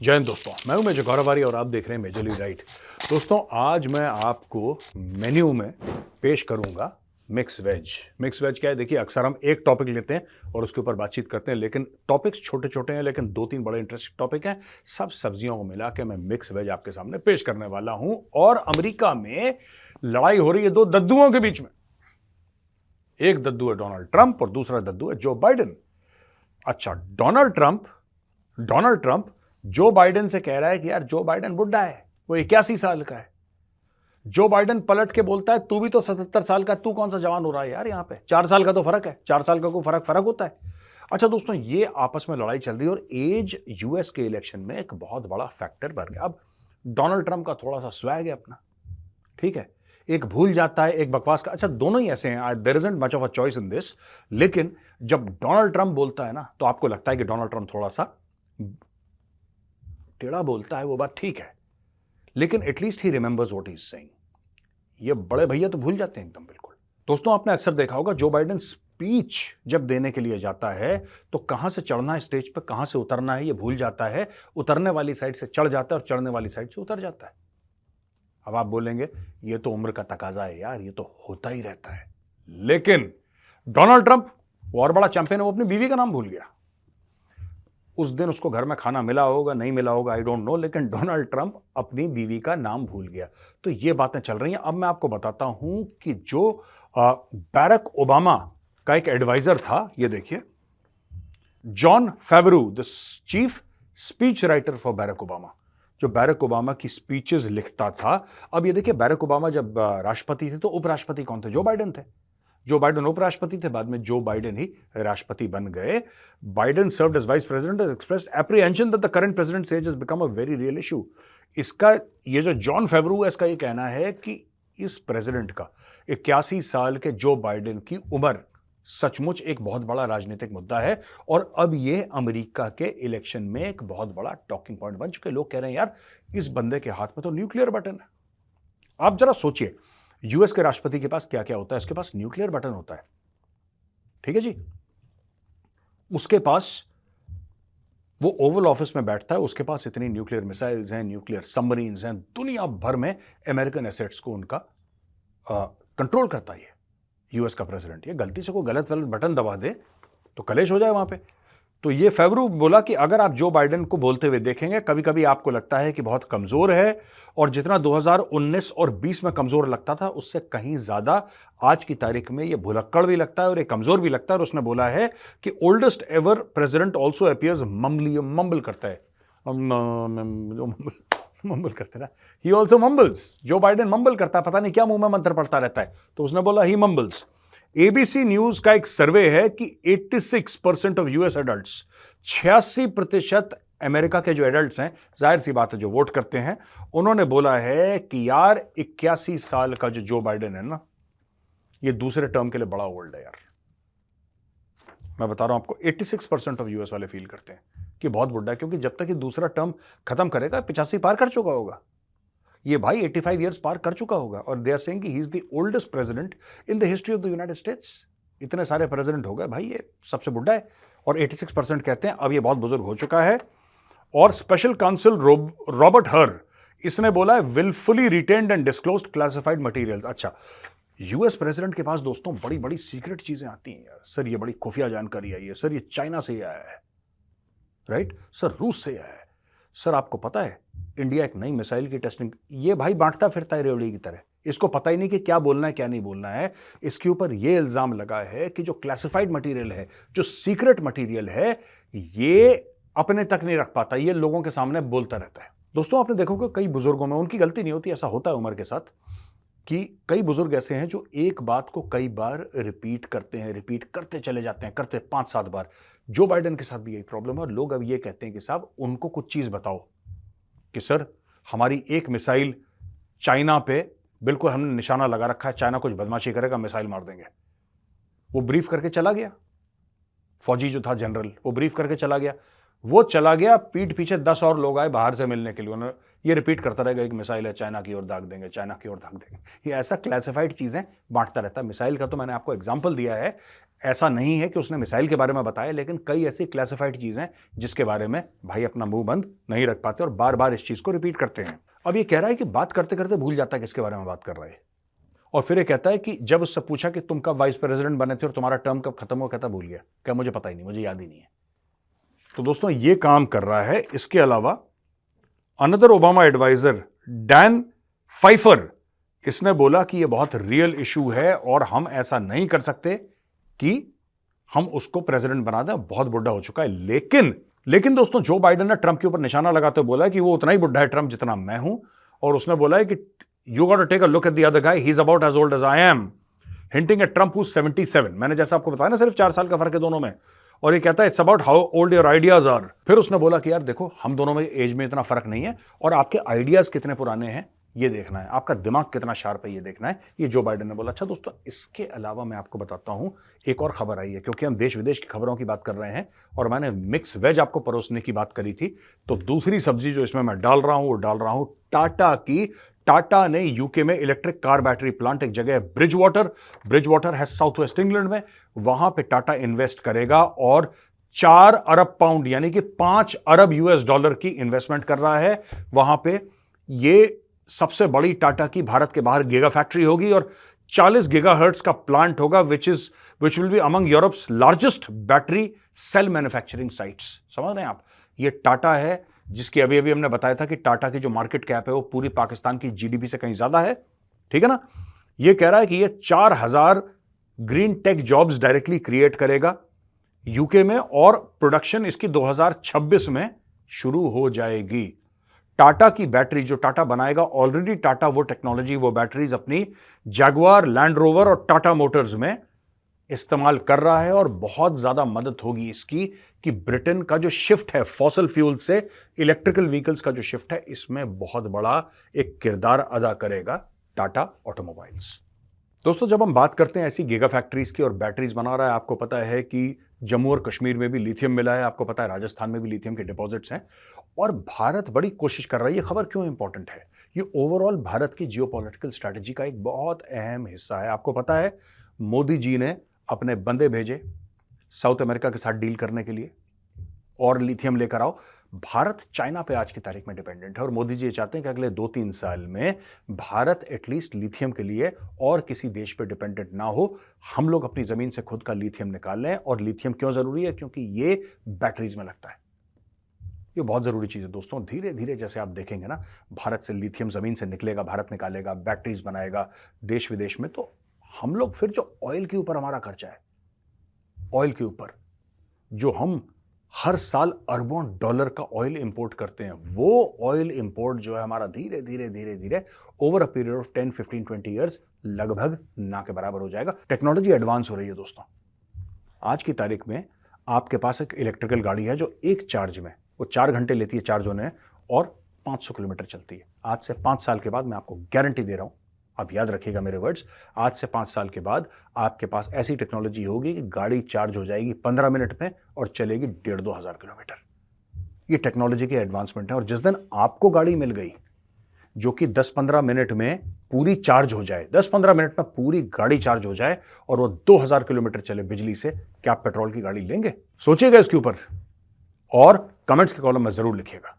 जय हिंद दोस्तों, मैं हूँ मेजर गौरवारी और आप देख रहे हैं मेजरली राइट दोस्तों, आज मैं आपको मेन्यू में पेश करूँगा मिक्स वेज मिक्स वेज क्या है? देखिए, अक्सर हम एक टॉपिक लेते हैं और उसके ऊपर बातचीत करते हैं, लेकिन टॉपिक्स छोटे छोटे हैं, लेकिन दो तीन बड़े इंटरेस्टिंग टॉपिक हैं। सब सब्जियों को मिला के मैं मिक्स वेज आपके सामने पेश करने वाला हूँ। और अमरीका में लड़ाई हो रही है दो दद्दुओं के बीच में। एक दद्दू है डोनाल्ड ट्रंप और दूसरा दद्दू है जो बाइडन अच्छा Donald Trump Donald Trump Joe Biden से कह रहा है कि यार, जो बाइडन बुढ़ा है, वो इक्यासी साल का है। जो बाइडन पलट के बोलता है, तू भी तो सतहत्तर साल का तू कौन सा जवान हो रहा है यार यहाँ पे? चार साल का तो फ़र्क है, चार साल का कोई फ़र्क फ़र्क होता है। अच्छा दोस्तों, ये आपस में लड़ाई चल रही है और एज यूएस के इलेक्शन में एक बहुत बड़ा फैक्टर बन गया। अब डोनाल्ड ट्रंप का थोड़ा सा स्वैग है अपना, ठीक है? एक भूल जाता है, एक बकवास का। अच्छा दोनों ही ऐसे हैं there isn't much of a choice in this लेकिन जब डोनाल्ड ट्रंप बोलता है ना तो आपको लगता है कि डोनाल्ड ट्रंप थोड़ा सा टेढ़ा बोलता है, वो बात ठीक है। लेकिन at least he remembers what is saying ये बड़े भैया तो भूल जाते हैं एकदम बिल्कुल। दोस्तों, आपने अक्सर देखा होगा जो बाइडेन स्पीच जब देने के लिए जाता है तो कहाँ से चढ़ना है स्टेज पर, कहाँ से उतरना है, ये भूल जाता है। उतरने वाली साइड से चढ़ जाता है और चढ़ने वाली साइड से उतर जाता है। अब आप बोलेंगे, ये तो उम्र का तकाजा है यार, ये तो होता ही रहता है। लेकिन डोनाल्ड ट्रंप वो और बड़ा चैंपियन है, वो अपनी बीवी का नाम भूल गया। उस दिन उसको घर में खाना मिला होगा, नहीं मिला होगा आई डोंट नो लेकिन डोनाल्ड ट्रंप अपनी बीवी का नाम भूल गया। तो ये बातें चल रही हैं। अब मैं आपको बताता हूँ कि जो बैरक ओबामा का एक एडवाइजर था, ये देखिए Jon Favreau the chief speech writer for Barack Obama जो बैरक ओबामा की स्पीचेस लिखता था। अब ये देखिए बैरक ओबामा जब राष्ट्रपति थे तो उपराष्ट्रपति कौन थे? जो बाइडन थे। जो बाइडेन उपराष्ट्रपति थे, बाद में जो बाइडन ही राष्ट्रपति बन गए। Biden serve as vice president express apprehension that the current president says become a very real issue इसका, ये जो जॉन फेवरू है, इसका ये कहना है कि इस प्रेसिडेंट का इक्यासी साल के जो बाइडेन की उम्र सचमुच एक बहुत बड़ा राजनीतिक मुद्दा है, और अब ये अमेरिका के इलेक्शन में एक बहुत बड़ा टॉकिंग पॉइंट बन चुके लोग कह रहे हैं, यार, इस बंदे के हाथ में तो न्यूक्लियर बटन है। आप जरा सोचिए यूएस के राष्ट्रपति के पास क्या क्या होता है? उसके पास न्यूक्लियर बटन होता है। ठीक है जी? उसके पास, वो ओवल ऑफ़िस में बैठता है, उसके पास इतनी न्यूक्लियर मिसाइल्स हैं, न्यूक्लियर सबमरीन्स हैं, दुनिया भर में अमेरिकन एसेट्स को उनका कंट्रोल करता है यूएस का प्रेसिडेंट। ये गलती से कोई गलत गलत बटन दबा दे तो कलेश हो जाए वहाँ पे। तो ये फेवरू बोला कि अगर आप जो बाइडेन को बोलते हुए देखेंगे कभी कभी आपको लगता है कि बहुत कमज़ोर है और जितना 2019 और 20 में कमज़ोर लगता था, उससे कहीं ज़्यादा आज की तारीख में ये भुलक्कड़ भी लगता है और एक कमज़ोर भी लगता है और उसने बोला है कि oldest ever president also appears mumbly mumble करता है। मम्बल करते ना। He also मम्बल्स Joe Biden mumble करता है, पता नहीं क्या मुँह में मंत्र पड़ता रहता है। तो उसने बोला ही मम्बल्स एबीसी न्यूज़ का एक सर्वे है कि 86 परसेंट ऑफ़ यूएस एडल्ट छियासी प्रतिशत अमेरिका के जो एडल्ट हैं, ज़ाहिर सी बात है जो वोट करते हैं, उन्होंने बोला है कि यार इक्यासी साल का जो जो बाइडेन है ना, ये दूसरे टर्म के लिए बड़ा ओल्ड है यार। मैं बता रहा हूँ आपको 86 परसेंट ऑफ़ यूएस वाले फील करते हैं कि बहुत बुढ़ा है, क्योंकि जब तक ये दूसरा टर्म खत्म करेगा, पिचासी पार कर चुका होगा। ये भाई 85 इयर्स पार कर चुका होगा और दे आर सेइंग कि he is the oldest president in the history of the United States इतने सारे प्रेसिडेंट हो गए भाई, ये सबसे बुढ़ा है और 86 परसेंट कहते हैं, अब ये बहुत बुज़ुर्ग हो चुका है। और स्पेशल काउंसिल रॉबर्ट हर इसने बोला है wilfully retained and disclose classified material अच्छा यूएस प्रेसिडेंट के पास दोस्तों बड़ी बड़ी सीक्रेट चीज़ें आती हैं यार। सर, ये बड़ी खुफिया जानकारी आई है। सर, ये चाइना से आया है। राइट सर, रूस से आया है। सर, आपको पता है इंडिया एक नई मिसाइल की टेस्टिंग, ये भाई बांटता फिरता है रेवड़ी की तरह। इसको पता ही नहीं कि क्या बोलना है, क्या नहीं बोलना है। इसके ऊपर ये इल्ज़ाम लगा है कि जो क्लासिफाइड मटेरियल है, जो सीक्रेट मटेरियल है, ये अपने तक नहीं रख पाता, ये लोगों के सामने बोलता रहता है। दोस्तों, आपने देखो कि कई बुज़ुर्गों में उनकी गलती नहीं होती, ऐसा होता है उम्र के साथ, कि कई बुज़ुर्ग ऐसे हैं जो एक बात को कई बार रिपीट करते हैं रिपीट करते चले जाते हैं, करते पाँच सात बार। जो बाइडन के साथ भी यही प्रॉब्लम है और लोग अब ये कहते हैं कि साहब, उनको कुछ चीज़ बताओ। कि सर, हमारी एक मिसाइल चाइना पे बिल्कुल हमने निशाना लगा रखा है, चाइना कुछ बदमाशी करेगा, मिसाइल मार देंगे। वो ब्रीफ करके चला गया। फौजी जो था जनरल, वो ब्रीफ करके चला गया। वो चला गया, पीठ पीछे दस और लोग आए बाहर से मिलने के लिए। उन्होंने ये रिपीट करता रहेगा, एक मिसाइल है, चाइना की ओर दाग देंगे, चाइना की ओर दाग देंगे। ये ऐसा क्लासिफाइड चीज़ें बांटता रहता है। मिसाइल का तो मैंने आपको एग्ज़ाम्पल दिया है। ऐसा नहीं है कि उसने मिसाइल के बारे में बताया, लेकिन कई ऐसी क्लासिफाइड चीज़ें जिसके बारे में भाई अपना मुँह बंद नहीं रख पाते और बार बार इस चीज़ को रिपीट करते हैं। अब ये कह रहा है कि बात करते करते भूल जाता है किसके बारे में बात कर रहा है। और फिर ये कहता है कि जब उससे पूछा कि तुम कब वाइस प्रेसिडेंट बने थे और तुम्हारा टर्म कब खत्म हो कहता भूल गया। क्या मुझे पता ही नहीं, मुझे याद ही नहीं है। तो दोस्तों, ये काम कर रहा है। इसके अलावा another Obama advisor Dan Pfeiffer इसने बोला कि यह बहुत रियल इशू है और हम ऐसा नहीं कर सकते कि हम उसको प्रेसिडेंट बना दें। बहुत बुढ़ा हो चुका है। लेकिन लेकिन दोस्तों जो बाइडन ने ट्रंप के ऊपर निशाना लगाते हुए बोला कि वो उतना ही बुढ़ा है ट्रंप जितना मैं हूँ। और उसने बोला है कि you got take a look at the other guy he is about as old as I am hinting at Trump who 77 मैंने जैसा आपको बताया ना, सिर्फ़ चार साल का फ़र्क है दोनों में। और ये कहता है it's about how old your ideas are फिर उसने बोला कि, यार देखो, हम दोनों में एज में इतना फ़र्क नहीं है और आपके आइडियाज़ कितने पुराने हैं, ये देखना है। आपका दिमाग कितना शार्प है, ये देखना है। ये जो बाइडन ने बोला। अच्छा दोस्तों, इसके अलावा मैं आपको बताता हूँ, एक और खबर आई है, क्योंकि हम देश विदेश की खबरों की बात कर रहे हैं और मैंने मिक्स वेज आपको परोसने की बात करी थी तो दूसरी सब्ज़ी जो इसमें मैं डाल रहा हूँ, वो डाल रहा हूँ टाटा की टाटा ने यूके में इलेक्ट्रिक कार बैटरी प्लांट एक जगह ब्रिज वाटर ब्रिज वाटर है साउथ वेस्ट इंग्लैंड में, वहाँ पे टाटा इन्वेस्ट करेगा और चार अरब पाउंड यानी कि पाँच अरब यूएस डॉलर की इन्वेस्टमेंट कर रहा है। वहाँ पे ये सबसे बड़ी टाटा की भारत के बाहर गीगा फैक्ट्री होगी और 40 गीगा हर्ट्स का प्लांट होगा which is which will be among Europe's largest battery cell manufacturing sites समझ रहे हैं आप? ये टाटा है जिसकी अभी अभी हमने बताया था कि टाटा की जो मार्केट कैप है वो पूरी पाकिस्तान की जीडीपी से कहीं ज़्यादा है, ठीक है ना? ये कह रहा है कि ये चार हज़ार green tech jobs directly create करेगा यूके में और प्रोडक्शन इसकी 2026 में शुरू हो जाएगी। टाटा की बैटरी जो टाटा बनाएगा ऑलरेडी टाटा वो टेक्नोलॉजी वो बैटरीज अपनी जैगवार लैंड रोवर और टाटा मोटर्स में इस्तेमाल कर रहा है और बहुत ज़्यादा मदद होगी इसकी कि ब्रिटेन का जो शिफ्ट है फॉसल फ्यूल से, इलेक्ट्रिकल व्हीकल्स का जो शिफ्ट है, इसमें बहुत बड़ा एक किरदार अदा करेगा टाटा ऑटोमोबाइल्स। दोस्तों, जब हम बात करते हैं ऐसी गीगा फैक्ट्रीज की और बैटरीज बना रहा है, आपको पता है कि जम्मू और कश्मीर में भी लिथियम मिला है, आपको पता है राजस्थान में भी लिथियम के डिपॉजिट्स हैं। और भारत बड़ी कोशिश कर रहा है, ये खबर क्यों इंपॉर्टेंट है? ये ओवरऑल भारत की जियो स्ट्रैटेजी का एक बहुत अहम हिस्सा है। आपको पता है, मोदी जी ने अपने बंदे भेजे साउथ अमेरिका के साथ डील करने के लिए और लिथियम लेकर आओ। भारत चाइना पे आज की तारीख में डिपेंडेंट है और मोदी जी चाहते हैं कि अगले दो तीन साल में भारत एटलीस्ट लिथियम के लिए और किसी देश पे डिपेंडेंट ना हो। हम लोग अपनी ज़मीन से खुद का लिथियम निकाल लें और लिथियम क्यों ज़रूरी है? क्योंकि ये बैटरीज में लगता है। ये बहुत ज़रूरी चीज़ है दोस्तों। धीरे धीरे जैसे आप देखेंगे ना, भारत से लिथियम ज़मीन से निकलेगा, भारत निकालेगा बैटरीज बनाएगा देश विदेश में तो हम लोग फिर जो ऑयल के ऊपर हमारा खर्चा है ऑयल के ऊपर, जो हम हर साल अरबों डॉलर का ऑयल इंपोर्ट करते हैं, वो ऑयल इंपोर्ट जो है हमारा धीरे धीरे धीरे धीरे over a period of ten fifteen twenty years लगभग ना के बराबर हो जाएगा। टेक्नोलॉजी एडवांस हो रही है दोस्तों। आज की तारीख में आपके पास एक इलेक्ट्रिकल गाड़ी है जो एक चार्ज में, वो चार घंटे लेती है चार्ज होने, और 500 किलोमीटर चलती है। आज से पाँच साल के बाद मैं आपको गारंटी दे रहा हूँ आप याद रखिएगा मेरे वर्ड्स आज से पाँच साल के बाद आपके पास ऐसी टेक्नोलॉजी होगी कि गाड़ी चार्ज हो जाएगी पंद्रह मिनट में और चलेगी डेढ़ दो हज़ार किलोमीटर। ये टेक्नोलॉजी के एडवांसमेंट है और जिस दिन आपको गाड़ी मिल गई, जो कि 10-15 मिनट में पूरी चार्ज हो जाए 10-15 मिनट में पूरी गाड़ी चार्ज हो जाए और वो 2000 किलोमीटर चले बिजली से, क्या आप पेट्रोल की गाड़ी लेंगे? सोचिएगा इसके ऊपर और कमेंट्स के कॉलम में ज़रूर लिखिएगा।